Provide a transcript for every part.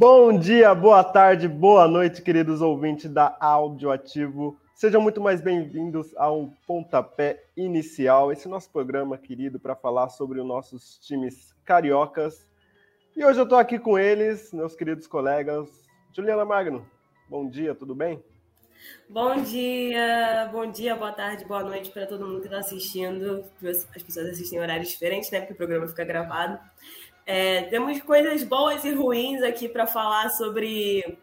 Bom dia, boa tarde, boa noite, queridos ouvintes da Áudio Ativo. Sejam muito mais bem-vindos ao Pontapé Inicial, esse nosso programa querido para falar sobre os nossos times cariocas. E hoje eu estou aqui com eles, meus queridos colegas. Juliana Magno, bom dia, tudo bem? Bom dia, bom dia, boa tarde, boa noite para todo mundo que está assistindo. As pessoas assistem em horários diferentes, né? Porque o programa fica gravado. É, temos coisas boas e ruins aqui para falar sobre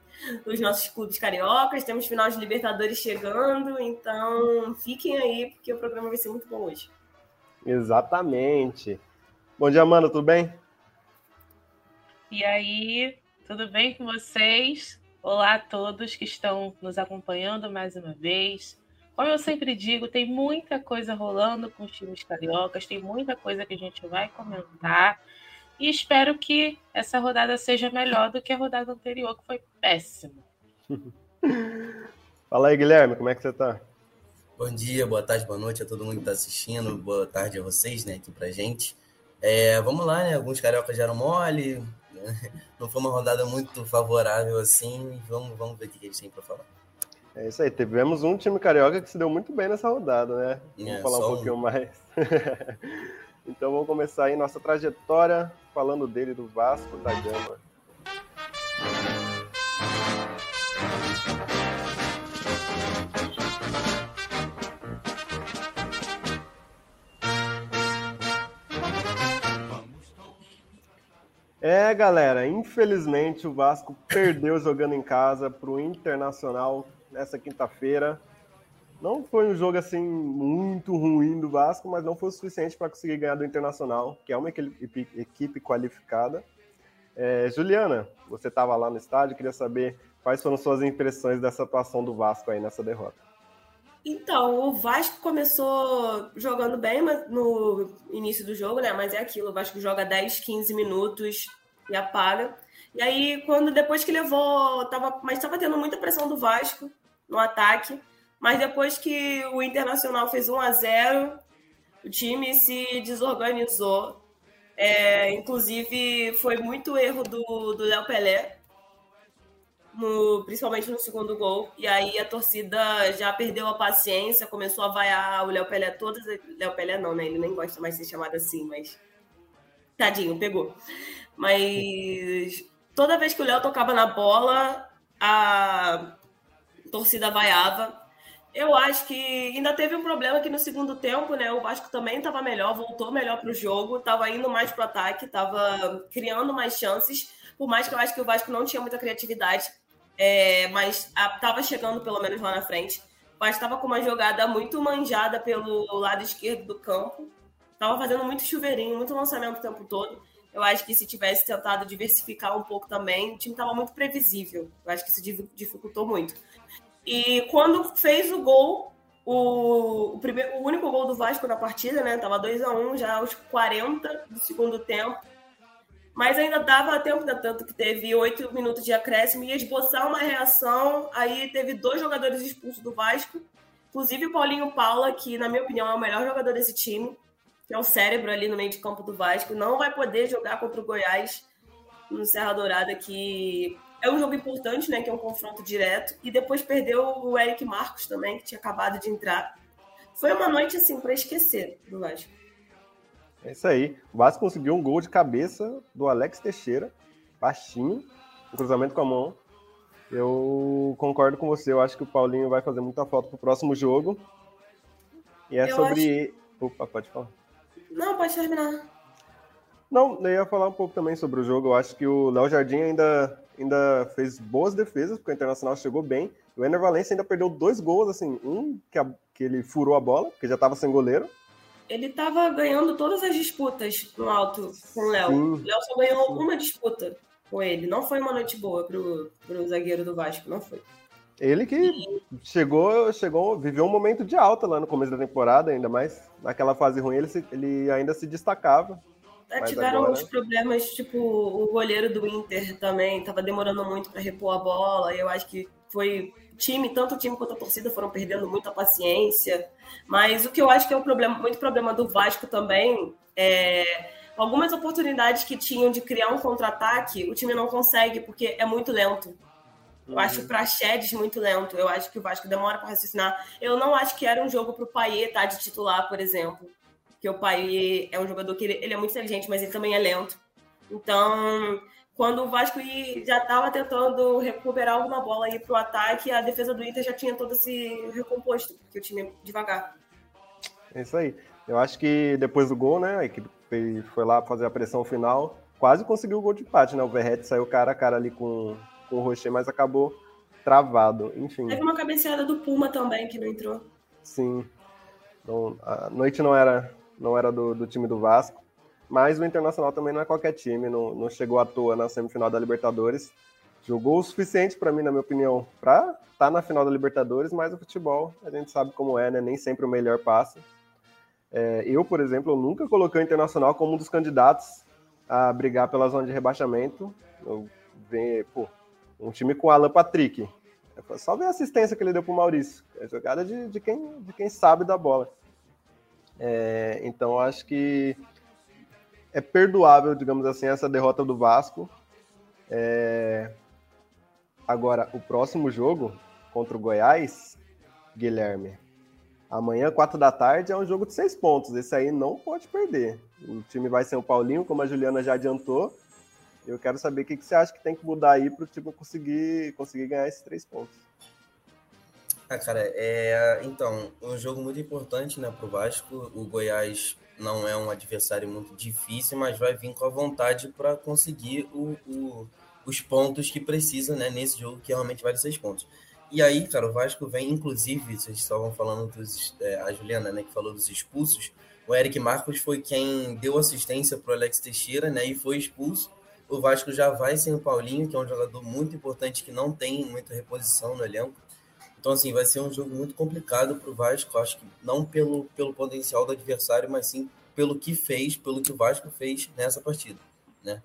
os nossos clubes cariocas. Temos final de Libertadores chegando, então fiquem aí, porque o programa vai ser muito bom hoje. Exatamente. Bom dia, mano, tudo bem? E aí, tudo bem com vocês? Olá a todos que estão nos acompanhando mais uma vez. Como eu sempre digo, tem muita coisa rolando com os times cariocas, tem muita coisa que a gente vai comentar. E espero que essa rodada seja melhor do que a rodada anterior, que foi péssima. Fala aí, Guilherme, como é que você tá? Bom dia, boa tarde, boa noite a todo mundo que está assistindo. Boa tarde a vocês, né, aqui pra gente. É, vamos lá, né? Alguns cariocas já eram mole, não foi uma rodada muito favorável assim. Vamos, vamos ver o que eles têm para falar. É isso aí, tivemos um time carioca que se deu muito bem nessa rodada, né? Vamos é, falar um pouquinho um. mais. então vamos começar aí nossa trajetória falando dele do Vasco da Gama. É, galera, infelizmente o Vasco perdeu jogando em casa para o Internacional nessa quinta-feira. Não foi um jogo assim muito ruim do Vasco, mas não foi o suficiente para conseguir ganhar do Internacional, que é uma equipe, equipe qualificada. É, Juliana, você estava lá no estádio, queria saber quais foram suas impressões dessa atuação do Vasco aí nessa derrota. Então, o Vasco começou jogando bem no início do jogo, né? Mas é aquilo, o Vasco joga 10, 15 minutos e apaga. E aí, quando depois que levou, tava, mas estava tendo muita pressão do Vasco no ataque. Mas depois que o Internacional fez 1 a 0 o time se desorganizou. É, inclusive, foi muito erro do Léo Pelé, no, principalmente no segundo gol. E aí a torcida já perdeu a paciência, começou a vaiar o Léo Pelé todas. Léo Pelé não, né? Ele nem gosta mais de ser chamado assim, mas. Tadinho, pegou. Mas toda vez que o Léo tocava na bola, a torcida vaiava. Eu acho que ainda teve um problema que no segundo tempo, né? O Vasco também estava melhor, voltou melhor para o jogo, estava indo mais para o ataque, estava criando mais chances. Por mais que eu acho que o Vasco não tinha muita criatividade, é, mas estava chegando pelo menos lá na frente. Vasco estava com uma jogada muito manjada pelo lado esquerdo do campo, estava fazendo muito chuveirinho, muito lançamento o tempo todo. Eu acho que se tivesse tentado diversificar um pouco também, o time estava muito previsível. Eu acho que isso dificultou muito. E quando fez o gol, o, o, primeiro, o único gol do Vasco na partida, né? Tava 2 a 1 um, já aos 40 do segundo tempo. Mas ainda dava tempo, ainda tanto que teve oito minutos de acréscimo, ia esboçar uma reação. Aí teve dois jogadores expulsos do Vasco, inclusive o Paulinho Paula, que, na minha opinião, é o melhor jogador desse time, que é o cérebro ali no meio de campo do Vasco, não vai poder jogar contra o Goiás no Serra Dourada, que é um jogo importante, né? Que é um confronto direto. E depois perdeu o Eric Marcos também, que tinha acabado de entrar. Foi uma noite, assim, para esquecer do Vasco. É isso aí. O Vasco conseguiu um gol de cabeça do Alex Teixeira, baixinho, um cruzamento com a mão. Eu concordo com você. Eu acho que o Paulinho vai fazer muita falta pro próximo jogo. E é eu sobre. Acho... Opa, pode falar. Não, pode terminar. Não, eu ia falar um pouco também sobre o jogo. Eu acho que o Léo Jardim ainda ainda fez boas defesas, porque o Internacional chegou bem. O Ener Valencia ainda perdeu dois gols, assim, um que, a, que ele furou a bola, porque já estava sem goleiro. Ele estava ganhando todas as disputas no alto com o Léo. O Léo só ganhou uma disputa com ele. Não foi uma noite boa pro, pro zagueiro do Vasco, não foi. Ele que chegou, chegou, viveu um momento de alta lá no começo da temporada, ainda mais naquela fase ruim, ele, se, ele ainda se destacava. Tiveram agora... uns problemas, tipo, o goleiro do Inter também estava demorando muito para repor a bola. Eu acho que foi time, tanto o time quanto a torcida foram perdendo muita paciência. Mas o que eu acho que é o problema, muito problema do Vasco também é algumas oportunidades que tinham de criar um contra-ataque, o time não consegue, porque é muito lento. Eu acho uhum. para Chedes muito lento. Eu acho que o Vasco demora para raciocinar. Eu não acho que era um jogo para o Paier estar tá de titular, por exemplo. Porque o Paier é um jogador que ele, ele, é muito inteligente, mas ele também é lento. Então, quando o Vasco já estava tentando recuperar alguma bola aí para o ataque, a defesa do Inter já tinha todo esse recomposto, porque o time é devagar. É isso aí. Eu acho que depois do gol, né, a equipe foi lá fazer a pressão final, quase conseguiu o gol de empate, né? O Verrete saiu cara a cara ali com, com o Rocher, mas acabou travado, enfim. Teve uma cabeceada do Puma também que não entrou. Sim. Então, a noite não era, não era do, do time do Vasco. Mas o Internacional também não é qualquer time, não, não chegou à toa na semifinal da Libertadores. Jogou o suficiente para mim, na minha opinião, para estar tá na final da Libertadores, mas o futebol a gente sabe como é, né? Nem sempre o melhor passa. É, eu, por exemplo, nunca coloquei o Internacional como um dos candidatos a brigar pela zona de rebaixamento. Eu pô, um time com Alan Patrick. Só ver a assistência que ele deu para o Maurício. É jogada de, de, quem, de quem sabe da bola. É, então, acho que é perdoável, digamos assim, essa derrota do Vasco. É... Agora, o próximo jogo contra o Goiás, Guilherme, amanhã, quatro da tarde, é um jogo de seis pontos. Esse aí não pode perder. O time vai ser o Paulinho, como a Juliana já adiantou. Eu quero saber o que, que você acha que tem que mudar aí para o time conseguir, conseguir ganhar esses três pontos. Ah, cara, é, então, um jogo muito importante né, para o Vasco. O Goiás não é um adversário muito difícil, mas vai vir com a vontade para conseguir o, o, os pontos que precisa né, nesse jogo, que realmente vale seis pontos. E aí, cara, o Vasco vem, inclusive, vocês estavam falando dos. É, a Juliana, né, que falou dos expulsos. O Eric Marcos foi quem deu assistência para o Alex Teixeira, né, e foi expulso. O Vasco já vai sem o Paulinho, que é um jogador muito importante que não tem muita reposição no elenco. Então, assim, vai ser um jogo muito complicado para o Vasco. Acho que não pelo, pelo potencial do adversário, mas sim pelo que fez, pelo que o Vasco fez nessa partida. Né?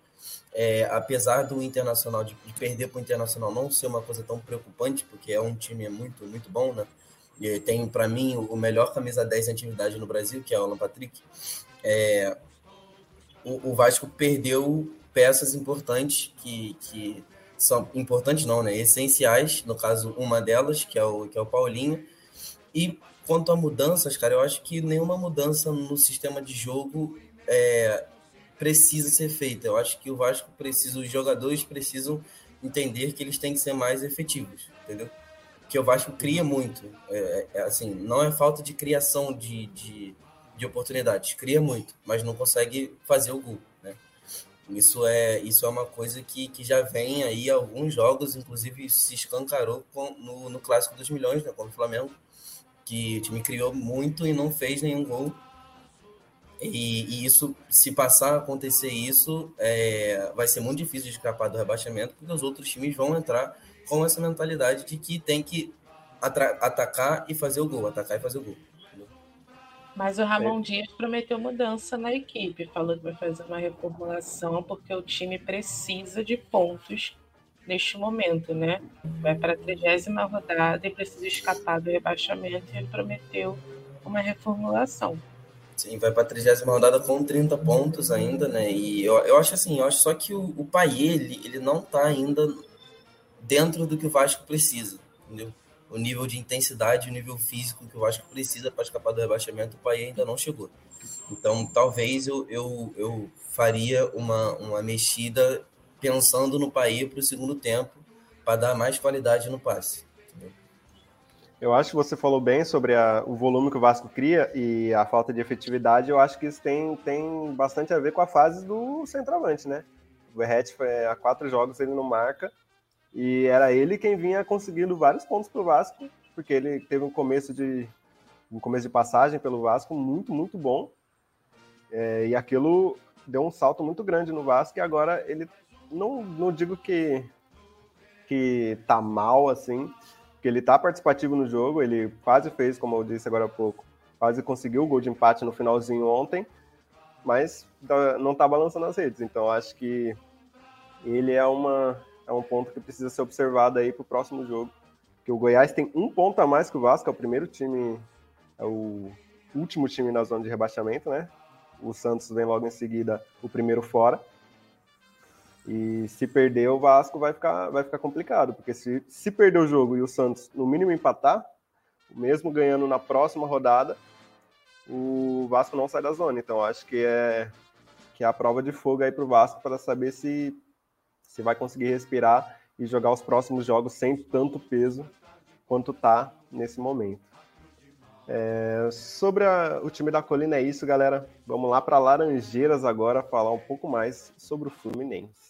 É, apesar do Internacional, de, de perder para o Internacional não ser uma coisa tão preocupante, porque é um time muito, muito bom, né? E tem, para mim, o melhor camisa 10 em atividade no Brasil, que é o Alan Patrick. É, o, o Vasco perdeu peças importantes que, que são importantes não, né? Essenciais, no caso, uma delas, que é o, que é o Paulinho. E quanto a mudanças, cara, eu acho que nenhuma mudança no sistema de jogo é, precisa ser feita. Eu acho que o Vasco precisa, os jogadores precisam entender que eles têm que ser mais efetivos, entendeu? Que o Vasco cria muito. É, é, assim, não é falta de criação de, de, de oportunidades, cria muito, mas não consegue fazer o gol. Isso é, isso é uma coisa que, que já vem aí alguns jogos, inclusive se escancarou com, no, no Clássico dos Milhões, né, contra o Flamengo, que o time criou muito e não fez nenhum gol. E, e isso, se passar a acontecer isso, é, vai ser muito difícil de escapar do rebaixamento, porque os outros times vão entrar com essa mentalidade de que tem que atacar e fazer o gol, atacar e fazer o gol. Mas o Ramon é. Dias prometeu mudança na equipe, falou que vai fazer uma reformulação porque o time precisa de pontos neste momento, né? Vai para a trigésima rodada e precisa escapar do rebaixamento e ele prometeu uma reformulação. Sim, vai para a trigésima rodada com 30 pontos ainda, né? E eu, eu acho assim, eu acho só que o, o Paier, ele, ele não está ainda dentro do que o Vasco precisa, entendeu? O nível de intensidade, o nível físico que o Vasco precisa para escapar do rebaixamento, o Pai ainda não chegou. Então, talvez eu, eu, eu faria uma, uma mexida pensando no Pai para o segundo tempo, para dar mais qualidade no passe. Eu acho que você falou bem sobre a, o volume que o Vasco cria e a falta de efetividade. Eu acho que isso tem, tem bastante a ver com a fase do centroavante, né? O Verret há quatro jogos ele não marca e era ele quem vinha conseguindo vários pontos para o Vasco, porque ele teve um começo de um começo de passagem pelo Vasco muito, muito bom. É, e aquilo deu um salto muito grande no Vasco e agora ele não, não digo que que tá mal assim, que ele tá participativo no jogo, ele quase fez, como eu disse agora há pouco, quase conseguiu o gol de empate no finalzinho ontem, mas tá, não tá balançando as redes. Então acho que ele é uma é um ponto que precisa ser observado aí para o próximo jogo. Que o Goiás tem um ponto a mais que o Vasco, é o primeiro time, é o último time na zona de rebaixamento, né? o Santos vem logo em seguida o primeiro fora. E se perder, o Vasco vai ficar, vai ficar complicado, porque se, se perder o jogo e o Santos, no mínimo, empatar, mesmo ganhando na próxima rodada, o Vasco não sai da zona. Então, acho que é, que é a prova de fogo aí para o Vasco para saber se, se vai conseguir respirar e jogar os próximos jogos sem tanto peso quanto tá nesse momento. É, sobre a, o time da Colina é isso, galera. Vamos lá para Laranjeiras agora falar um pouco mais sobre o Fluminense.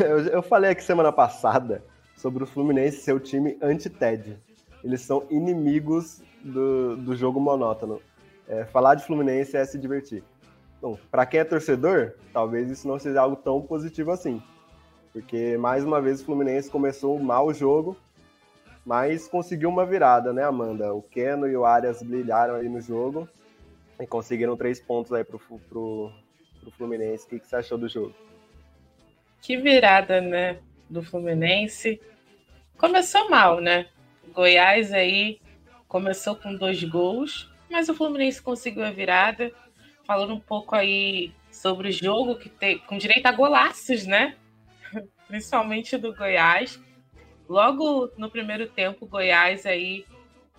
eu falei aqui semana passada sobre o Fluminense ser o time anti-TED. Eles são inimigos do, do jogo monótono. É, falar de Fluminense é se divertir. Bom, para quem é torcedor, talvez isso não seja algo tão positivo assim. Porque, mais uma vez, o Fluminense começou mal o jogo, mas conseguiu uma virada, né, Amanda? O Keno e o Arias brilharam aí no jogo e conseguiram três pontos aí pro, pro, pro Fluminense. O que, que você achou do jogo? Que virada, né, do Fluminense. Começou mal, né? Goiás aí começou com dois gols, mas o Fluminense conseguiu a virada falando um pouco aí sobre o jogo que tem com direito a golaços, né? Principalmente do Goiás. Logo no primeiro tempo, o Goiás aí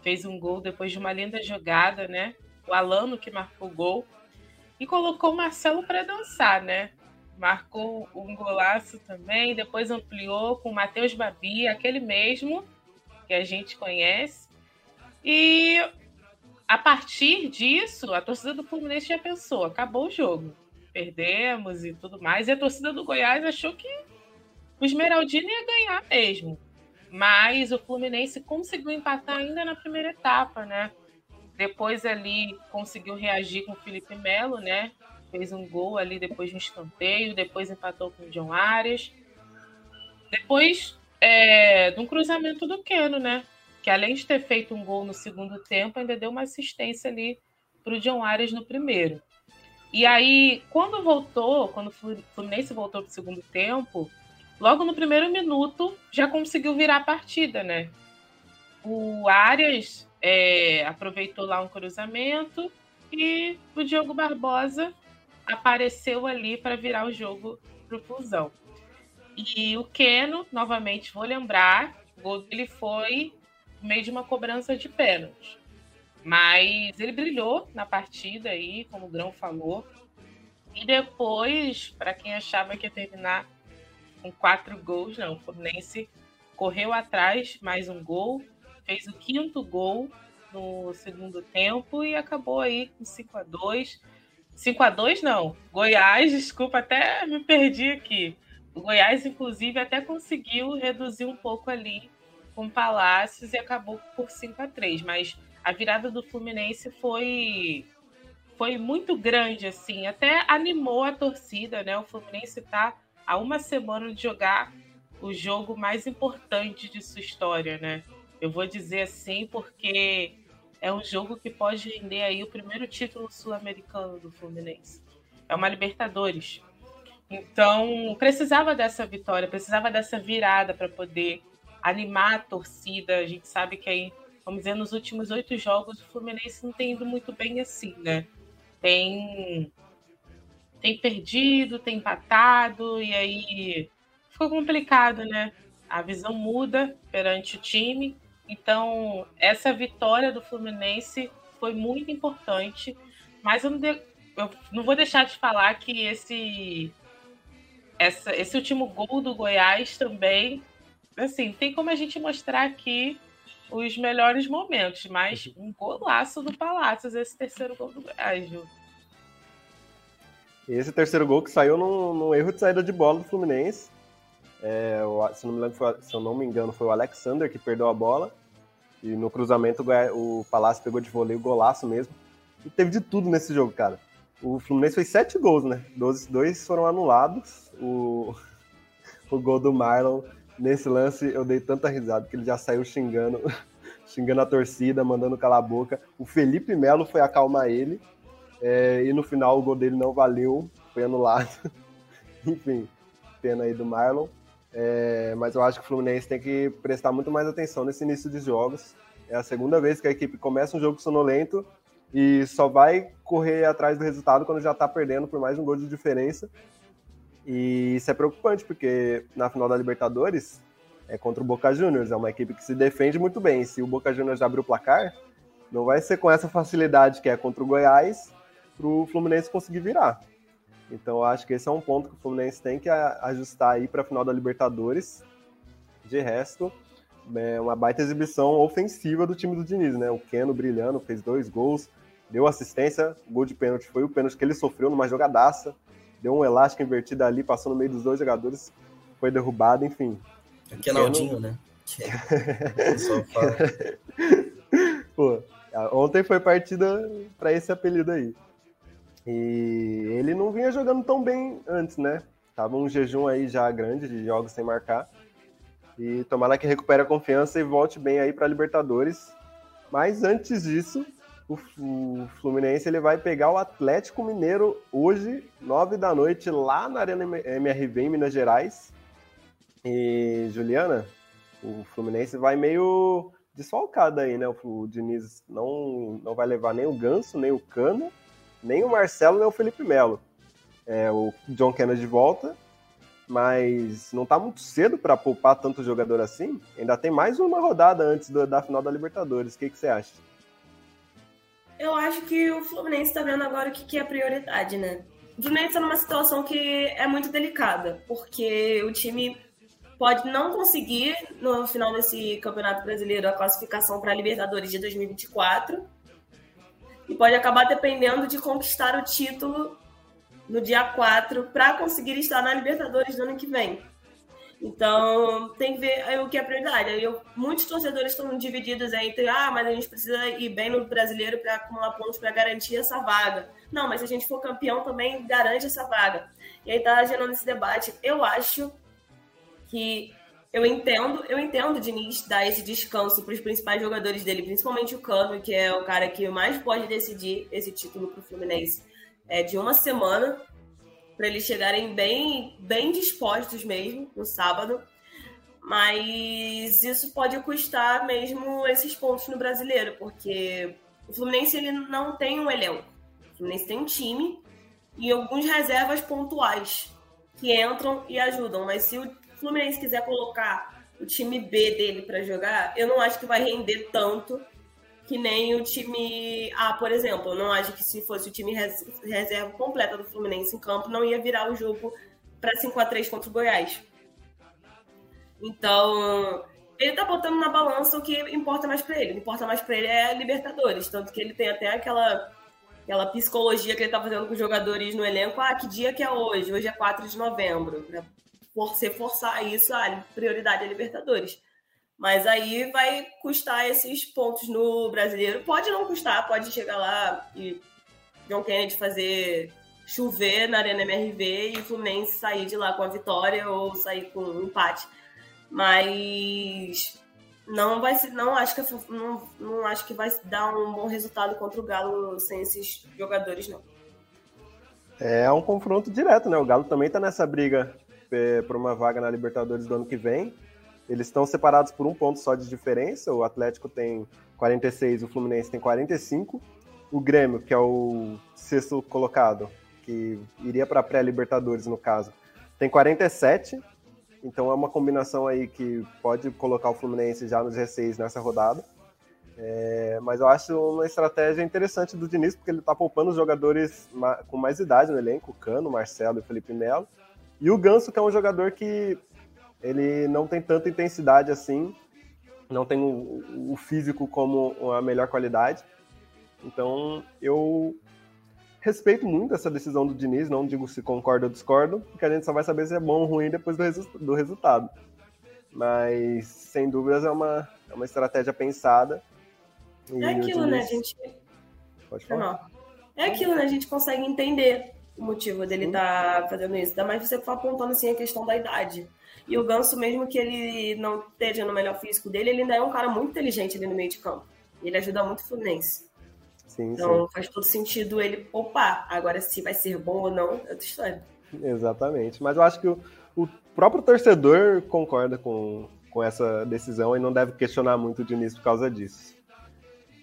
fez um gol depois de uma linda jogada, né? O Alano que marcou o gol e colocou o Marcelo para dançar, né? Marcou um golaço também, depois ampliou com o Matheus Babi, aquele mesmo que a gente conhece. E a partir disso, a torcida do Fluminense já pensou: acabou o jogo, perdemos e tudo mais. E a torcida do Goiás achou que o Esmeraldino ia ganhar mesmo. Mas o Fluminense conseguiu empatar ainda na primeira etapa, né? Depois ali conseguiu reagir com o Felipe Melo, né? Fez um gol ali depois de um escanteio, depois empatou com o John Arias. Depois é, de um cruzamento do Keno, né? que além de ter feito um gol no segundo tempo, ainda deu uma assistência ali para o John Arias no primeiro. E aí, quando voltou, quando o Fluminense voltou para o segundo tempo, logo no primeiro minuto já conseguiu virar a partida, né? O Arias é, aproveitou lá um cruzamento e o Diogo Barbosa apareceu ali para virar o jogo para o Fusão. E o Keno, novamente, vou lembrar, o gol dele foi meio de uma cobrança de pênalti. Mas ele brilhou na partida aí, como o Grão falou. E depois, para quem achava que ia terminar com quatro gols, não, o Fluminense correu atrás, mais um gol, fez o quinto gol no segundo tempo e acabou aí com 5 a 2 5 a 2 não, Goiás, desculpa, até me perdi aqui. O Goiás, inclusive, até conseguiu reduzir um pouco ali com Palácios e acabou por 5 a 3 mas a virada do Fluminense foi foi muito grande assim, até animou a torcida, né? O Fluminense está há uma semana de jogar o jogo mais importante de sua história, né? Eu vou dizer assim porque é um jogo que pode render aí o primeiro título sul-americano do Fluminense. É uma Libertadores. Então, precisava dessa vitória, precisava dessa virada para poder animar a torcida. A gente sabe que aí, vamos dizer, nos últimos oito jogos o Fluminense não tem ido muito bem assim, né? Tem, tem perdido, tem empatado, e aí ficou complicado, né? A visão muda perante o time. Então, essa vitória do Fluminense foi muito importante, mas eu não, de... eu não vou deixar de falar que esse, essa, esse último gol do Goiás também assim, tem como a gente mostrar aqui os melhores momentos, mas um golaço do Palácios, esse terceiro gol do Goiás, viu? Esse terceiro gol que saiu num, num erro de saída de bola do Fluminense. É, se, não lembro, foi, se, eu não me engano, foi o Alexander que perdeu a bola. E no cruzamento o Palácio pegou de voleio golaço mesmo. E teve de tudo nesse jogo, cara. O Fluminense fez sete gols, né? Dois, dois foram anulados. O, o gol do Marlon Nesse lance eu dei tanta risada que ele já saiu xingando, xingando a torcida, mandando calar a boca. O Felipe Melo foi acalmar ele. É, e no final o gol dele não valeu, foi anulado. Enfim, pena aí do Marlon. É, mas eu acho que o Fluminense tem que prestar muito mais atenção nesse início de jogos. É a segunda vez que a equipe começa um jogo sonolento e só vai correr atrás do resultado quando já está perdendo por mais um gol de diferença. E isso é preocupante, porque na final da Libertadores é contra o Boca Juniors, é uma equipe que se defende muito bem. Se o Boca Juniors abrir o placar, não vai ser com essa facilidade que é contra o Goiás para o Fluminense conseguir virar. Então eu acho que esse é um ponto que o Fluminense tem que ajustar aí para a final da Libertadores. De resto, é uma baita exibição ofensiva do time do Diniz, né? O Keno brilhando, fez dois gols, deu assistência, o gol de pênalti foi o pênalti que ele sofreu numa jogadaça deu um elástico invertido ali, passou no meio dos dois jogadores, foi derrubado, enfim. É Naldinho, né? É... Pô, ontem foi partida para esse apelido aí. E ele não vinha jogando tão bem antes, né? Tava um jejum aí já grande de jogos sem marcar. E tomara que recupere a confiança e volte bem aí para Libertadores. Mas antes disso, o, Fluminense ele vai pegar o Atlético Mineiro hoje, nove da noite, lá na Arena MRV em Minas Gerais. E, Juliana, o Fluminense vai meio desfalcado aí, né? O Diniz não, não vai levar nem o Ganso, nem o Cano, nem o Marcelo, nem o Felipe Melo. É, o John Kennedy de volta, mas não tá muito cedo para poupar tanto jogador assim. Ainda tem mais uma rodada antes do, da final da Libertadores. O que, que você acha? eu acho que o Fluminense está vendo agora o que, que é prioridade, né? O Fluminense está numa situação que é muito delicada, porque o time pode não conseguir, no final desse Campeonato Brasileiro, a classificação para a Libertadores de 2024 e pode acabar dependendo de conquistar o título no dia 4 para conseguir estar na Libertadores do ano que vem. Então, tem que ver o que é prioridade. Eu, muitos torcedores estão divididos entre, ah, mas a gente precisa ir bem no brasileiro para acumular pontos para garantir essa vaga. Não, mas se a gente for campeão também garante essa vaga. E aí tá gerando esse debate. Eu acho que eu entendo, eu entendo o Diniz dar esse descanso para os principais jogadores dele, principalmente o Cano, que é o cara que mais pode decidir esse título para o Fluminense. É de uma semana, para eles chegarem bem, bem dispostos mesmo no sábado. Mas isso pode custar mesmo esses pontos no brasileiro, porque o Fluminense ele não tem um elenco. O Fluminense tem um time e alguns reservas pontuais que entram e ajudam. Mas se o Fluminense quiser colocar o time B dele para jogar, eu não acho que vai render tanto que nem o time A, por exemplo. Eu não acho que se fosse o time reserva completa do Fluminense em campo, não ia virar o jogo para 5 a 3 contra o Goiás. Então, ele tá botando na balança o que importa mais para ele. O que importa mais para ele é Libertadores, tanto que ele tem até aquela aquela psicologia que ele tá fazendo com os jogadores no elenco. Ah, que dia que é hoje? Hoje é 4 de novembro. Você forçar isso, ah, prioridade é Libertadores. Mas aí vai custar esses pontos no brasileiro. Pode não custar, pode chegar lá e John Kennedy fazer chover na Arena MRV e o Fluminense sair de lá com a vitória ou sair com um empate. Mas não vai ser, não acho que não, não acho que vai dar um bom resultado contra o Galo sem esses jogadores não. É um confronto direto, né? O Galo também está nessa briga é, uma vaga na Libertadores do ano que vem. Eles estão separados por um ponto só de diferença. O Atlético tem 46, o Fluminense tem 45. O Grêmio, que é o sexto colocado, que iria para a pré-Libertadores no caso, tem 47. Então é uma combinação aí que pode colocar o Fluminense já nos G6 nessa rodada. É, mas eu acho uma estratégia interessante do Diniz, porque ele está poupando os jogadores com mais idade no elenco, Cano, Marcelo e Felipe Melo. E o Ganso, que é um jogador que ele não tem tanta intensidade assim, não tem o, o físico como a melhor qualidade. Então, eu respeito muito essa decisão do Diniz, não digo se concordo ou discordo, porque a gente só vai saber se é bom ou ruim depois do, resu do resultado. Mas, sem dúvidas, é uma, é uma estratégia pensada. É aquilo, né, Diniz... né, gente? Pode falar. É aquilo, né? A gente consegue entender o motivo dele estar tá fazendo isso. Ainda mais você apontando assim a questão da idade. E o Ganso, mesmo que ele não esteja no melhor físico dele, ele ainda é um cara muito inteligente ali no meio de campo. Ele ajuda muito o Fluminense. Sim, então sim. faz todo sentido ele poupar. Agora, se vai ser bom ou não, é outra história. Exatamente. Mas eu acho que o, o próprio torcedor concorda com, com essa decisão e não deve questionar muito o Diniz por causa disso.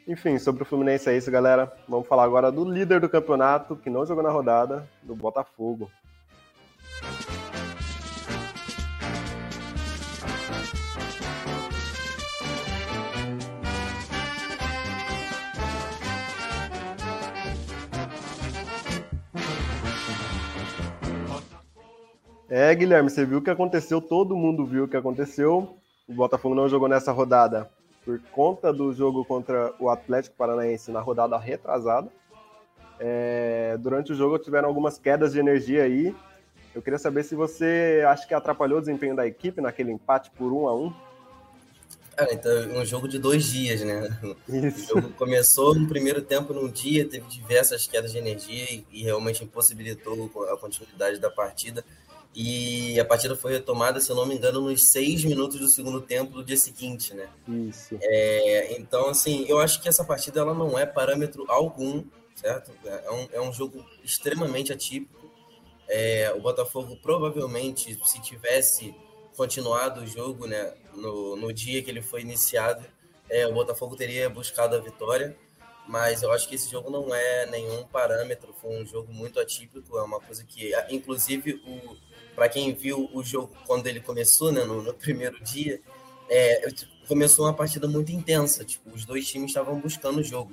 Enfim, sobre o Fluminense é isso, galera. Vamos falar agora do líder do campeonato, que não jogou na rodada, do Botafogo. É, Guilherme, você viu o que aconteceu, todo mundo viu o que aconteceu. O Botafogo não jogou nessa rodada por conta do jogo contra o Atlético Paranaense na rodada retrasada. É, durante o jogo tiveram algumas quedas de energia aí. Eu queria saber se você acha que atrapalhou o desempenho da equipe naquele empate por um a um. Cara, então, um jogo de dois dias, né? Isso. O jogo começou no primeiro tempo num dia, teve diversas quedas de energia e, e realmente impossibilitou a continuidade da partida. E a partida foi retomada, se eu não me engano, nos seis minutos do segundo tempo do dia seguinte, né? Isso. É, então, assim, eu acho que essa partida ela não é parâmetro algum, certo? É um, é um jogo extremamente atípico. É, o Botafogo provavelmente, se tivesse continuado o jogo, né, no, no dia que ele foi iniciado, é, o Botafogo teria buscado a vitória. Mas eu acho que esse jogo não é nenhum parâmetro, foi um jogo muito atípico, é uma coisa que, inclusive, o para quem viu o jogo quando ele começou, né, no, no primeiro dia, é, começou uma partida muito intensa. Tipo, os dois times estavam buscando o jogo.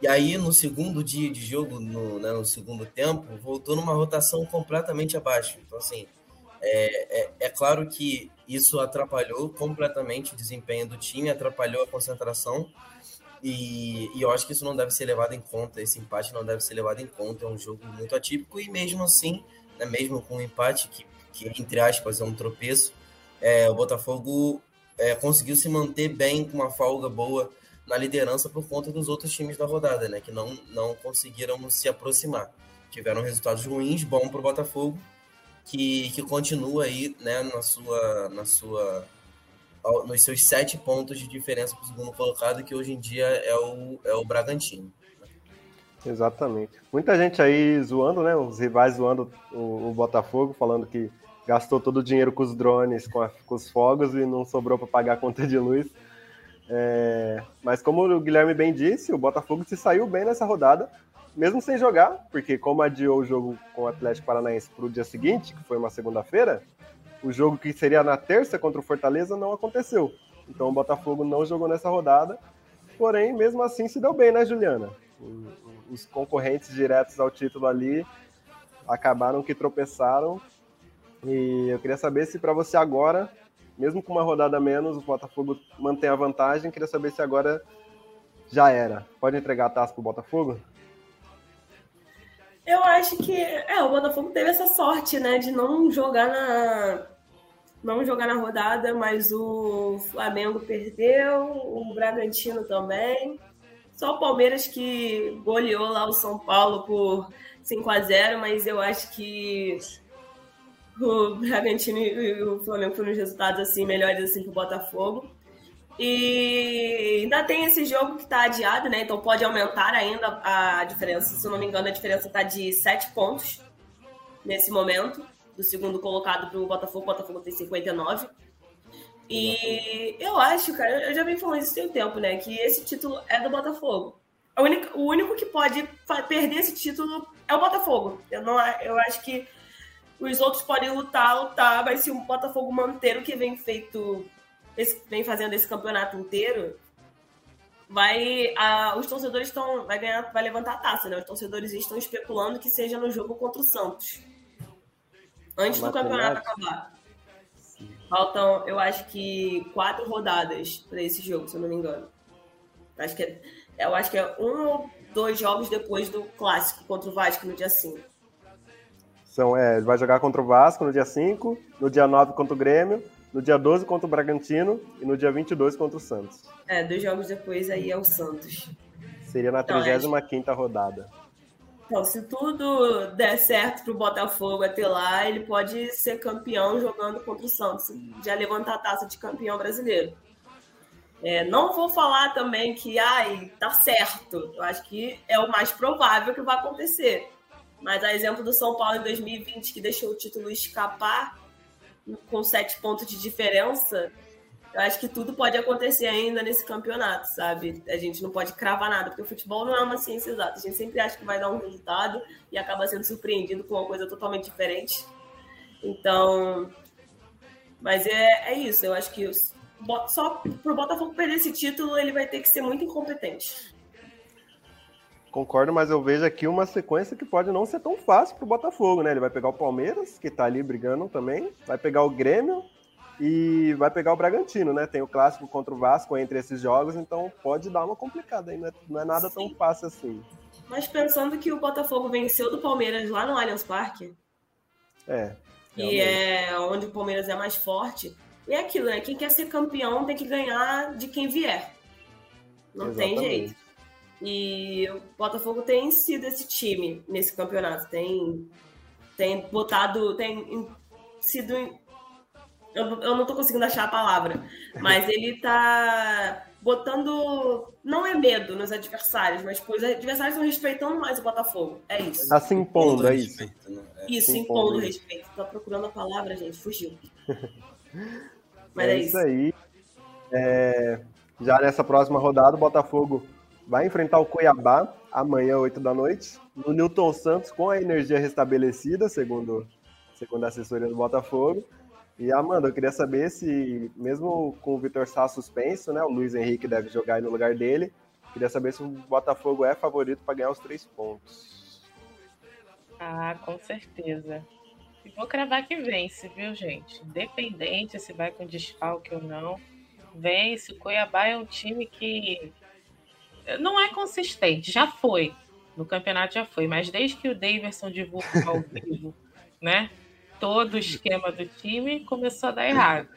E aí, no segundo dia de jogo, no, né, no segundo tempo, voltou numa rotação completamente abaixo. Então, assim, é, é, é, claro que isso atrapalhou completamente o desempenho do time, atrapalhou a concentração. E, e, eu acho que isso não deve ser levado em conta. Esse empate não deve ser levado em conta. É um jogo muito atípico e, mesmo assim, né, mesmo com um empate que, que, entre aspas, é um tropeço, é, o Botafogo é, conseguiu se manter bem com uma folga boa na liderança por conta dos outros times da rodada, né, que não, não conseguiram se aproximar. Tiveram resultados ruins, bom para o Botafogo, que, que continua aí né, na sua, na sua, nos seus sete pontos de diferença para o segundo colocado, que hoje em dia é o, é o Bragantino. Exatamente. Muita gente aí zoando, né? Os rivais zoando o, o Botafogo, falando que gastou todo o dinheiro com os drones, com, a, com os fogos e não sobrou para pagar a conta de luz. É, mas como o Guilherme bem disse, o Botafogo se saiu bem nessa rodada, mesmo sem jogar, porque como adiou o jogo com o Atlético Paranaense para o dia seguinte, que foi uma segunda-feira, o jogo que seria na terça contra o Fortaleza não aconteceu. Então o Botafogo não jogou nessa rodada, porém, mesmo assim se deu bem, né, Juliana? Os concorrentes diretos ao título ali acabaram que tropeçaram. E eu queria saber se para você agora, mesmo com uma rodada menos, o Botafogo mantém a vantagem. Queria saber se agora já era. Pode entregar a taça pro Botafogo? Eu acho que é, o Botafogo teve essa sorte, né, de não jogar na não jogar na rodada, mas o Flamengo perdeu, o Bragantino também. Só o Palmeiras que goleou lá o São Paulo por 5 a 0 mas eu acho que o Bragantino e o Flamengo foram os resultados assim, melhores assim que o Botafogo. E ainda tem esse jogo que está adiado, né? Então pode aumentar ainda a diferença. Se eu não me engano, a diferença está de 7 pontos nesse momento. Do segundo colocado para o Botafogo, o Botafogo tem 59. E eu acho, cara, eu já venho falando isso tem tempo, né? Que esse título é do Botafogo. O único, o único que pode perder esse título é o Botafogo. Eu, não, eu acho que os outros podem lutar, lutar, mas se o Botafogo manter o que vem feito, esse, vem fazendo esse campeonato inteiro, vai. A, os torcedores estão. Vai ganhar, vai levantar a taça, né? Os torcedores estão especulando que seja no jogo contra o Santos. Antes do campeonato acabar. Faltam, eu acho que quatro rodadas para esse jogo, se eu não me engano. Acho que é, eu acho que é um ou dois jogos depois do clássico contra o Vasco no dia 5. São, é, ele vai jogar contra o Vasco no dia 5, no dia 9 contra o Grêmio, no dia 12 contra o Bragantino e no dia 22 contra o Santos. É, dois jogos depois aí é o Santos. Seria na então, 35 é... rodada. Então, se tudo der certo para o Botafogo até lá, ele pode ser campeão jogando contra o Santos, já levantar a taça de campeão brasileiro. É, não vou falar também que ai, tá certo. Eu acho que é o mais provável que vai acontecer. Mas a exemplo do São Paulo em 2020, que deixou o título escapar com sete pontos de diferença, eu acho que tudo pode acontecer ainda nesse campeonato, sabe? A gente não pode cravar nada, porque o futebol não é uma ciência exata. A gente sempre acha que vai dar um resultado e acaba sendo surpreendido com uma coisa totalmente diferente. Então, mas é, é isso. Eu acho que só pro Botafogo perder esse título, ele vai ter que ser muito incompetente. Concordo, mas eu vejo aqui uma sequência que pode não ser tão fácil pro Botafogo, né? Ele vai pegar o Palmeiras, que tá ali brigando também, vai pegar o Grêmio, e vai pegar o Bragantino, né? Tem o clássico contra o Vasco entre esses jogos, então pode dar uma complicada aí, não é, não é nada Sim. tão fácil assim. Mas pensando que o Botafogo venceu do Palmeiras lá no Allianz Parque. É. E é onde o Palmeiras é mais forte. E é aquilo, né? Quem quer ser campeão tem que ganhar de quem vier. Não Exatamente. tem jeito. E o Botafogo tem sido esse time nesse campeonato. Tem, tem botado, tem sido eu, eu não tô conseguindo achar a palavra, mas ele tá botando. Não é medo nos adversários, mas os adversários estão respeitando mais o Botafogo. É isso. Tá se impondo, é isso. Né? Isso, se impondo, impondo respeito. Tô procurando a palavra, gente, fugiu. mas é, é isso. aí. É... Já nessa próxima rodada, o Botafogo vai enfrentar o Cuiabá amanhã, 8 da noite, no Newton Santos, com a energia restabelecida, segundo, segundo a assessoria do Botafogo. E Amanda, eu queria saber se, mesmo com o Vitor Sá suspenso, né, o Luiz Henrique deve jogar aí no lugar dele, queria saber se o Botafogo é favorito para ganhar os três pontos. Ah, com certeza. E vou cravar que vence, viu, gente? Independente se vai com desfalque ou não, vence. O Cuiabá é um time que não é consistente, já foi. No campeonato já foi, mas desde que o Davidson divulgou ao vivo, né? Todo o esquema do time começou a dar errado.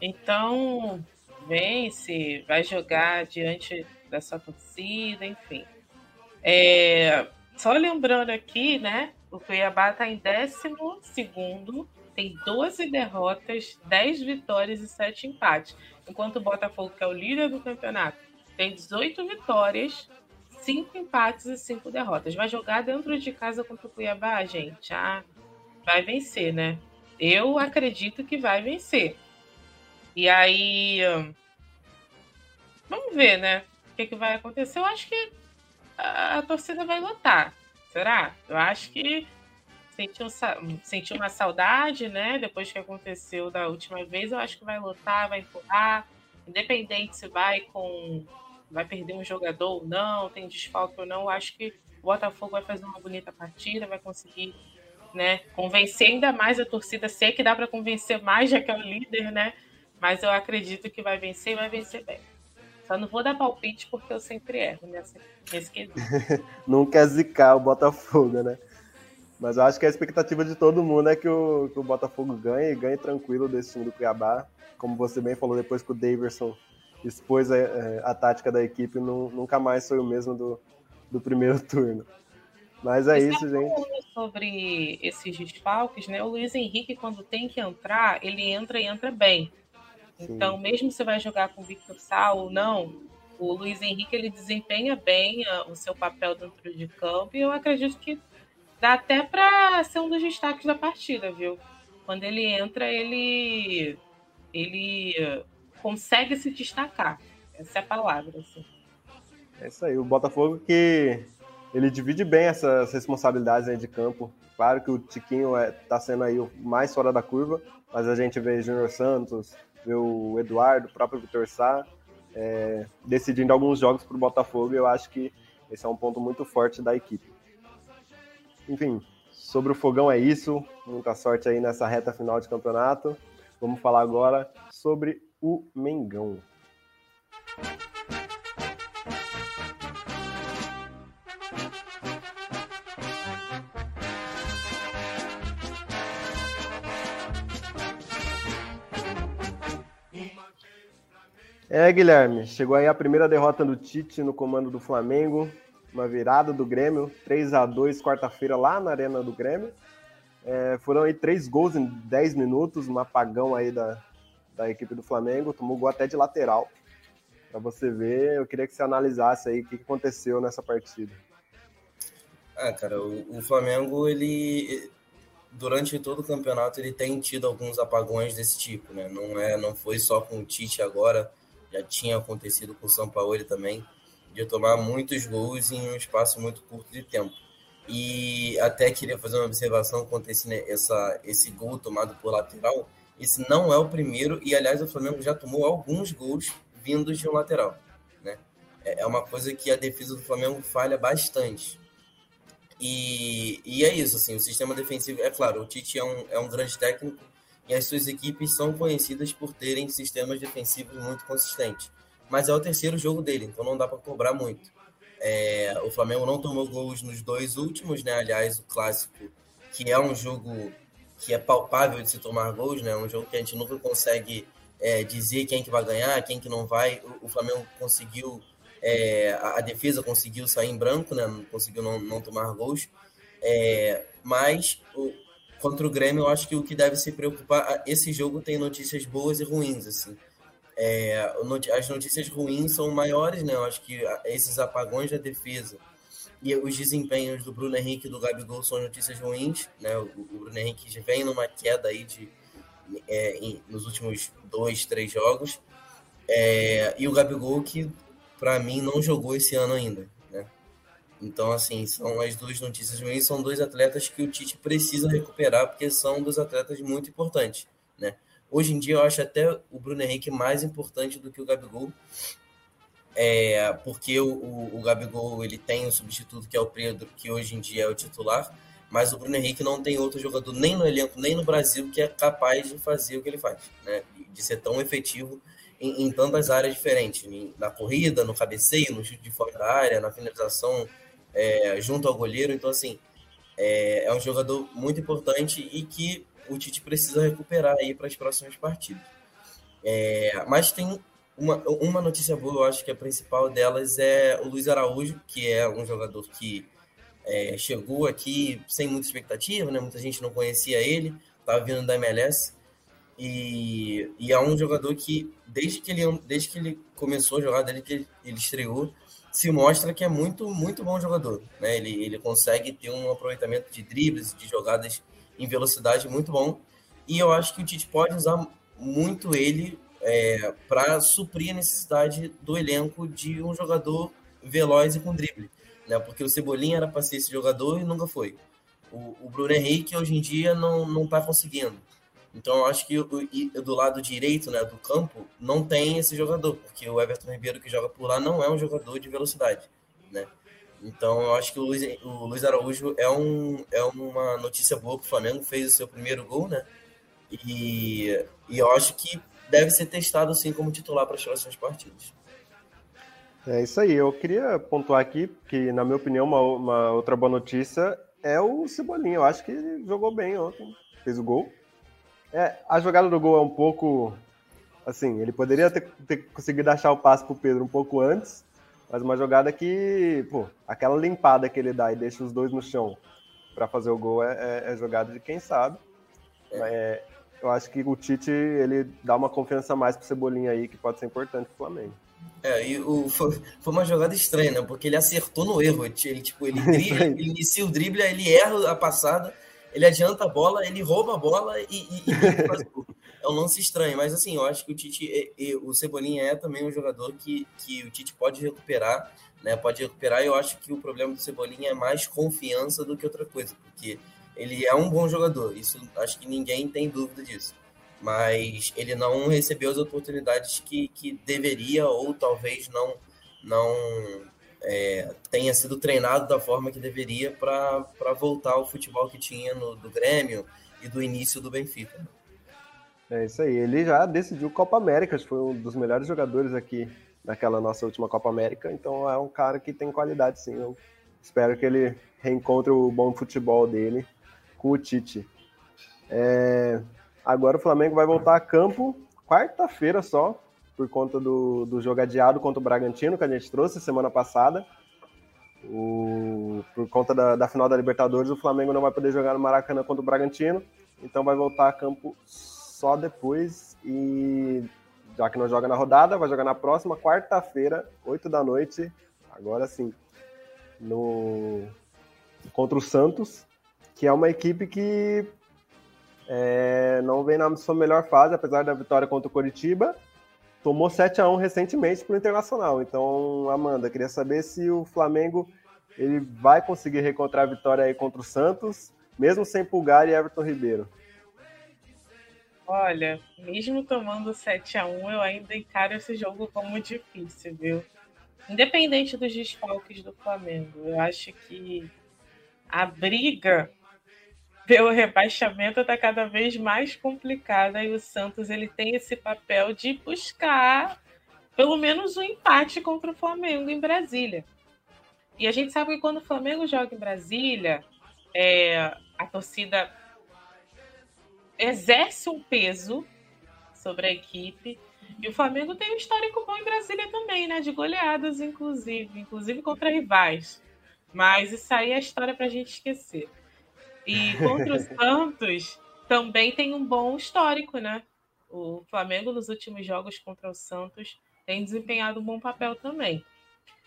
Então, vence, vai jogar diante da sua torcida, enfim. É, só lembrando aqui, né? O Cuiabá está em 12, tem 12 derrotas, 10 vitórias e 7 empates. Enquanto o Botafogo, que é o líder do campeonato, tem 18 vitórias, 5 empates e 5 derrotas. Vai jogar dentro de casa contra o Cuiabá, gente? Ah, vai vencer, né? Eu acredito que vai vencer. E aí. Vamos ver, né? O que, que vai acontecer. Eu acho que a, a torcida vai lotar. Será? Eu acho que sentiu, sentiu uma saudade, né? Depois que aconteceu da última vez, eu acho que vai lotar, vai empurrar. Independente se vai com. Vai perder um jogador ou não, tem desfalque ou não, eu acho que o Botafogo vai fazer uma bonita partida, vai conseguir né? Convencer ainda mais a torcida. Sei que dá para convencer mais, já que é o líder, né? Mas eu acredito que vai vencer e vai vencer bem. Só não vou dar palpite porque eu sempre erro nessa, quesito. não quer zicar o Botafogo, né? Mas eu acho que a expectativa de todo mundo é que o, que o Botafogo ganhe ganhe tranquilo desse time do Cuiabá. Como você bem falou, depois que o Daverson expôs a, a, a tática da equipe, não, nunca mais foi o mesmo do, do primeiro turno. Mas é isso, gente. Sobre esses desfalques, né? O Luiz Henrique, quando tem que entrar, ele entra e entra bem. Sim. Então, mesmo se vai jogar com o Victor Sá ou não, o Luiz Henrique ele desempenha bem ah, o seu papel dentro de campo e eu acredito que dá até para ser um dos destaques da partida, viu? Quando ele entra, ele ele consegue se destacar. Essa é a palavra. Assim. É isso aí. O Botafogo que ele divide bem essas responsabilidades aí de campo. Claro que o Tiquinho é, sendo aí o mais fora da curva, mas a gente vê Júnior Santos, vê o Eduardo, o próprio Vitor Sá, é, decidindo alguns jogos para o Botafogo, eu acho que esse é um ponto muito forte da equipe. Enfim, sobre o Fogão é isso. Muita sorte aí nessa reta final de campeonato. Vamos falar agora sobre o Mengão. É, Guilherme, chegou aí a primeira derrota do Tite no comando do Flamengo. uma virada do Grêmio, 3 a 2 quarta-feira lá na Arena do Grêmio. É, foram aí três gols em 10 minutos, um apagão aí da, da equipe do Flamengo, tomou gol até de lateral. Para você ver, eu queria que você analisasse aí o que aconteceu nessa partida. Ah, cara, o, o Flamengo, ele durante todo o campeonato ele tem tido alguns apagões desse tipo, né? Não é, não foi só com o Tite agora, já tinha acontecido com o São Paulo também, de tomar muitos gols em um espaço muito curto de tempo. E até queria fazer uma observação quanto a esse, essa, esse gol tomado por lateral. Esse não é o primeiro, e aliás, o Flamengo já tomou alguns gols vindos de um lateral. Né? É, é uma coisa que a defesa do Flamengo falha bastante. E, e é isso, assim, o sistema defensivo, é claro, o Tite é um, é um grande técnico e as suas equipes são conhecidas por terem sistemas defensivos muito consistentes. Mas é o terceiro jogo dele, então não dá para cobrar muito. É, o Flamengo não tomou gols nos dois últimos, né? Aliás, o clássico, que é um jogo que é palpável de se tomar gols, né? Um jogo que a gente nunca consegue é, dizer quem que vai ganhar, quem que não vai. O, o Flamengo conseguiu, é, a, a, defesa conseguiu sair em branco, né? Conseguiu não, não tomar gols. É, mas o, contra o Grêmio, eu acho que o que deve se preocupar, esse jogo tem notícias boas e ruins, assim. É, as notícias ruins são maiores, né? Eu acho que esses apagões da defesa e os desempenhos do Bruno Henrique e do Gabigol são notícias ruins, né? O, Bruno Henrique já vem numa queda aí de, é, em, nos últimos dois, três jogos. É, e o Gabigol que, para mim, não jogou esse ano ainda? Então, assim, são as duas notícias ruins. São dois atletas que o Tite precisa recuperar, porque são dois atletas muito importantes, né? Hoje em dia eu acho até o Bruno Henrique mais importante do que o Gabigol, é, porque o, o, o, Gabigol ele tem um substituto que é o Pedro, que hoje em dia é o titular, mas o Bruno Henrique não tem outro jogador nem no elenco, nem no Brasil que é capaz de fazer o que ele faz, né? de ser tão efetivo em, em tantas áreas diferentes, na corrida, no cabeceio, no chute de fora da área, na finalização é, junto ao goleiro, então assim, é, é um jogador muito importante e que o Tite precisa recuperar aí para as próximas partidas. É, mas tem uma, uma notícia boa, eu acho que a principal delas é o Luiz Araújo, que é um jogador que é, chegou aqui sem muita expectativa, né? muita gente não conhecia ele, estava vindo da MLS. E, e é um jogador que, desde que ele, desde que ele começou a jogar, desde que ele, ele estreou, se mostra que é muito, muito bom jogador. Né? Ele, ele consegue ter um aproveitamento de dribles, de jogadas em velocidade muito bom. E eu acho que o Tite pode usar muito ele é, para suprir a necessidade do elenco de um jogador veloz e com drible. Né? Porque o Cebolinha era para ser esse jogador e nunca foi. O, o Bruno Henrique hoje em dia não, não tá conseguindo. Então eu acho que do lado direito né, do campo não tem esse jogador, porque o Everton Ribeiro que joga por lá não é um jogador de velocidade. Né? Então, eu acho que o Luiz, o Luiz Araújo é, um, é uma notícia boa para o Flamengo, fez o seu primeiro gol, né? E, e eu acho que deve ser testado assim como titular para as próximas partidas. É isso aí. Eu queria pontuar aqui que, na minha opinião, uma, uma outra boa notícia é o Cebolinha. Eu acho que ele jogou bem ontem, fez o gol. É, a jogada do gol é um pouco. Assim, ele poderia ter, ter conseguido achar o passe para o Pedro um pouco antes, mas uma jogada que, pô, aquela limpada que ele dá e deixa os dois no chão para fazer o gol é, é, é, jogada de quem sabe. É. é. eu acho que o Tite ele dá uma confiança mais pro Cebolinha aí, que pode ser importante pro Flamengo. É, e o, foi, foi, uma jogada estranha, né? Porque ele acertou no erro. Ele, tipo, ele, ele inicia o drible, ele erra a passada, ele adianta a bola, ele rouba a bola e, e, e faz o é um lance estranho, mas assim, eu acho que o Tite, e, e, o Cebolinha é também um jogador que, que o Tite pode recuperar, né? Pode recuperar, e eu acho que o problema do Cebolinha é mais confiança do que outra coisa, porque ele é um bom jogador, isso acho que ninguém tem dúvida disso. Mas ele não recebeu as oportunidades que, que deveria, ou talvez não, não é, tenha sido treinado da forma que deveria para voltar ao futebol que tinha no, do Grêmio e do início do Benfica. É isso aí. Ele já decidiu Copa América, foi um dos melhores jogadores aqui naquela nossa última Copa América. Então é um cara que tem qualidade, sim. Eu espero que ele reencontre o bom futebol dele com o Tite. É... Agora o Flamengo vai voltar a campo quarta-feira só, por conta do, do jogo adiado contra o Bragantino que a gente trouxe semana passada. O, por conta da, da, final da Libertadores, o Flamengo não vai poder jogar no Maracanã contra o Bragantino, então vai voltar a campo só depois. E já que não joga na rodada, vai jogar na próxima quarta-feira, 8 da noite, agora sim, no contra o Santos, que é uma equipe que é, não vem na sua melhor fase, apesar da vitória contra o Coritiba. Tomou 7 a 1 recentemente para o Internacional. Então, Amanda, queria saber se o Flamengo ele vai conseguir reencontrar a vitória aí contra o Santos, mesmo sem Pulgar e Everton Ribeiro. Olha, mesmo tomando 7 a 1 eu ainda encaro esse jogo como difícil, viu? Independente dos desfalques do Flamengo, eu acho que a briga pelo rebaixamento está cada vez mais complicada e o Santos ele tem esse papel de buscar pelo menos um empate contra o Flamengo em Brasília. E a gente sabe que quando o Flamengo joga em Brasília, é, a torcida exerce um peso sobre a equipe. E o Flamengo tem um histórico bom em Brasília também, né? De goleadas, inclusive, inclusive contra rivais. Mas isso aí é história para a gente esquecer. E contra o Santos também tem um bom histórico, né? O Flamengo nos últimos jogos contra o Santos tem desempenhado um bom papel também.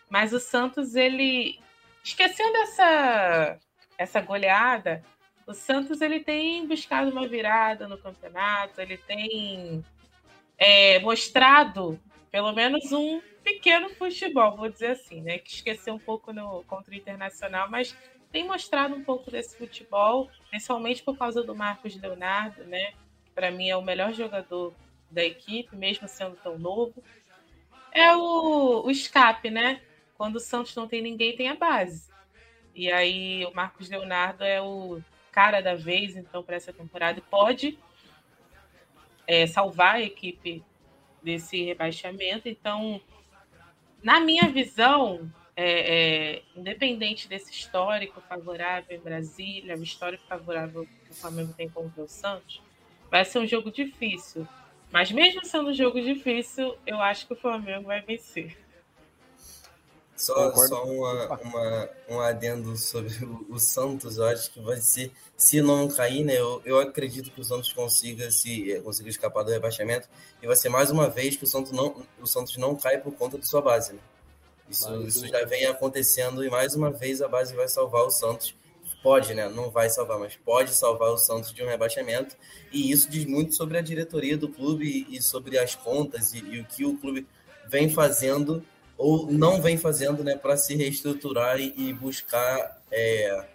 Mas o Santos, ele esquecendo essa essa goleada, o Santos ele tem buscado uma virada no campeonato, ele tem é, mostrado pelo menos um pequeno futebol, vou dizer assim, né? Que esqueceu um pouco no contra o Internacional, mas tem mostrado um pouco desse futebol, principalmente por causa do Marcos Leonardo, né? Para mim é o melhor jogador da equipe, mesmo sendo tão novo. É o, o escape, né? Quando o Santos não tem ninguém, tem a base. E aí o Marcos Leonardo é o cara da vez, então, para essa temporada, pode é, salvar a equipe desse rebaixamento. Então, na minha visão, é, é, independente desse histórico favorável em Brasília, o histórico favorável que o Flamengo tem contra o Santos, vai ser um jogo difícil. Mas mesmo sendo um jogo difícil, eu acho que o Flamengo vai vencer. Só, só uma, uma, um adendo sobre o, o, Santos, eu acho que vai ser, se não cair, né? Eu, eu acredito que o Santos consiga se consiga escapar do rebaixamento e vai ser mais uma vez que o Santos não, o Santos não cai por conta de sua base, né? Isso, isso já vem acontecendo e mais uma vez a base vai salvar o Santos. Pode, né? Não vai salvar, mas pode salvar o Santos de um rebaixamento. E isso diz muito sobre a diretoria do clube e sobre as contas e, e o que o clube vem fazendo ou não vem fazendo né, para se reestruturar e, e buscar é,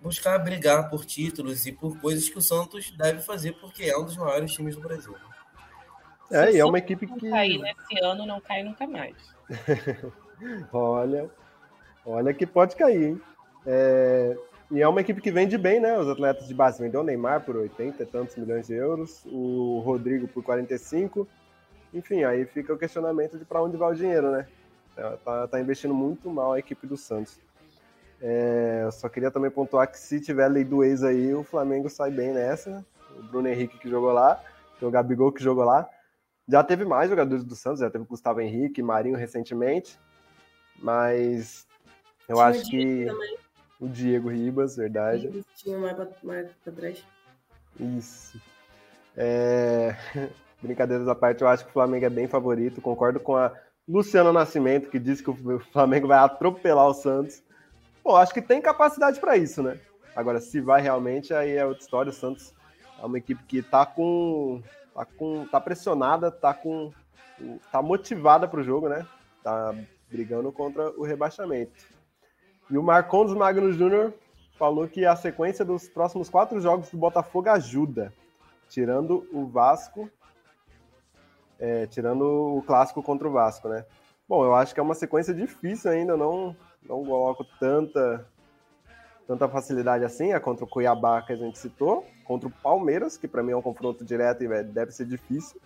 buscar brigar por títulos e por coisas que o Santos deve fazer, porque é um dos maiores times do Brasil. É, e é uma equipe que. cair nesse ano, não cai nunca mais. olha, olha que pode cair, hein? É, e é uma equipe que vende bem, né? Os atletas de base vendeu o Neymar por 80 e tantos milhões de euros, o Rodrigo por 45. Enfim, aí fica o questionamento de para onde vai o dinheiro, né? Tá, tá, tá, investindo muito mal a equipe do Santos. É, eu só queria também pontuar que se tiver lei do ex aí, o Flamengo sai bem nessa. O Bruno Henrique que jogou lá, o Gabigol que jogou lá. Já teve mais jogadores do Santos, já teve Gustavo Henrique, Marinho recentemente. Mas eu tinha acho que também. o Diego Ribas, verdade. Tinha mais pra, mais pra trás. Isso. É... Brincadeiras à parte, eu acho que o Flamengo é bem favorito. Concordo com a Luciano Nascimento, que disse que o Flamengo vai atropelar o Santos. Pô, acho que tem capacidade para isso, né? Agora, se vai realmente, aí é outra história. O Santos é uma equipe que tá com. tá, com, tá pressionada, tá com. tá motivada para o jogo, né? Tá brigando contra o rebaixamento. E o Marcondes Magno Júnior falou que a sequência dos próximos quatro jogos do Botafogo ajuda, tirando o Vasco é, tirando o clássico contra o Vasco, né? Bom, eu acho que é uma sequência difícil ainda, não, não coloco tanta, tanta facilidade assim, é contra o Cuiabá que a gente citou, contra o Palmeiras, que para mim é um confronto direto e deve ser difícil,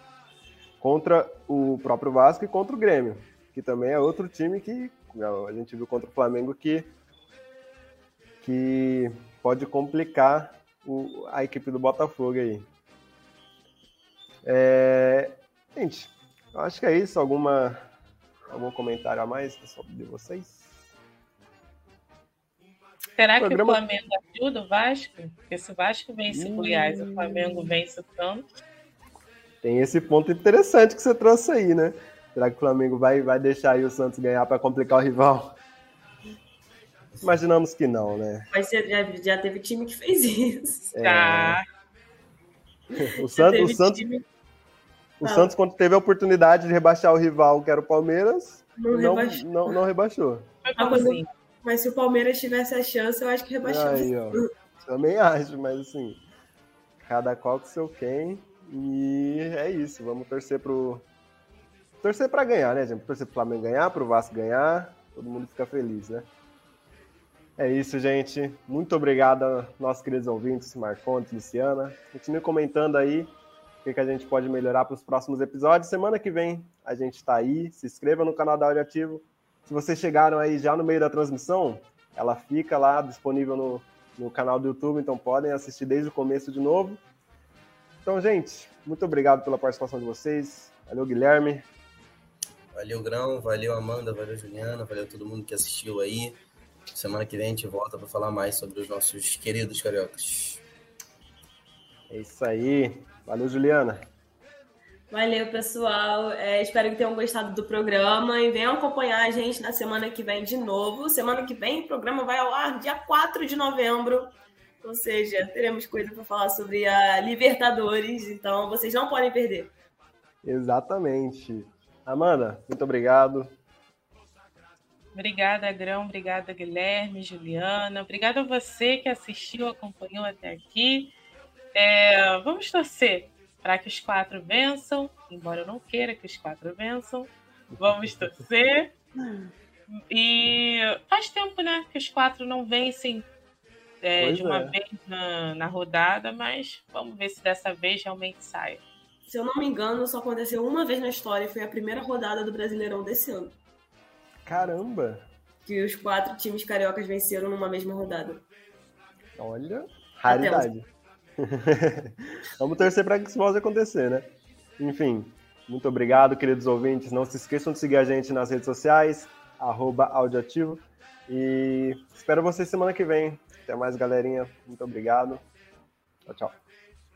contra o próprio Vasco e contra o Grêmio, que também é outro time que a gente viu contra o Flamengo que, que pode complicar o, a equipe do Botafogo aí. É, Gente, eu acho que é isso. Alguma, algum comentário a mais, pessoal, de vocês? Será que o Flamengo ajuda o Vasco? Porque se o Vasco vence hum... Goiás, o Flamengo vence o Santos. Tem esse ponto interessante que você trouxe aí, né? Será que o Flamengo vai, vai deixar aí o Santos ganhar para complicar o rival? Imaginamos que não, né? Mas já, já teve time que fez isso. É... Ah. O Santos, o Santos, time... o Santos, quando teve a oportunidade de rebaixar o rival, que era o Palmeiras, não, não, rebaixou. Não, não rebaixou. Assim? Mas se o Palmeiras tivesse a chance, eu acho que rebaixou. Aí, ó, também acho, mas assim, cada qual com seu quem. E é isso, vamos torcer pro. Torcer para ganhar, né, gente? Torcer pro Flamengo ganhar, pro Vasco ganhar, todo mundo fica feliz, né? É isso, gente. Muito obrigado, nossos queridos ouvintes, Marcontes, Luciana. Continue comentando aí o que, que a gente pode melhorar para os próximos episódios. Semana que vem a gente está aí. Se inscreva no canal da Audioativo. Se vocês chegaram aí já no meio da transmissão, ela fica lá disponível no, no canal do YouTube, então podem assistir desde o começo de novo. Então, gente, muito obrigado pela participação de vocês. Valeu, Guilherme. Valeu, Grão. Valeu, Amanda. Valeu, Juliana. Valeu todo mundo que assistiu aí. Semana que vem a gente volta para falar mais sobre os nossos queridos cariocas. É isso aí. Valeu, Juliana. Valeu, pessoal. É, espero que tenham gostado do programa e venham acompanhar a gente na semana que vem de novo. Semana que vem o programa vai ao ar dia 4 de novembro. Ou seja, teremos coisa para falar sobre a Libertadores, então vocês não podem perder. Exatamente. Amanda, muito obrigado. Obrigada, Grão. Obrigada, Guilherme, Juliana. Obrigada a você que assistiu, acompanhou até aqui. É, vamos torcer para que os quatro vençam, embora eu não queira que os quatro vençam. Vamos torcer. E faz tempo, né, que os quatro não vencem é, de uma é. vez na, na rodada, mas vamos ver se dessa vez realmente sai. Se eu não me engano, só aconteceu uma vez na história e foi a primeira rodada do Brasileirão desse ano. Caramba! Que os quatro times cariocas venceram numa mesma rodada. Olha, raridade. Vamos torcer para que isso possa acontecer, né? Enfim, muito obrigado, queridos ouvintes. Não se esqueçam de seguir a gente nas redes sociais, audioativo. E espero vocês semana que vem. Até mais, galerinha. Muito obrigado. Tchau, tchau.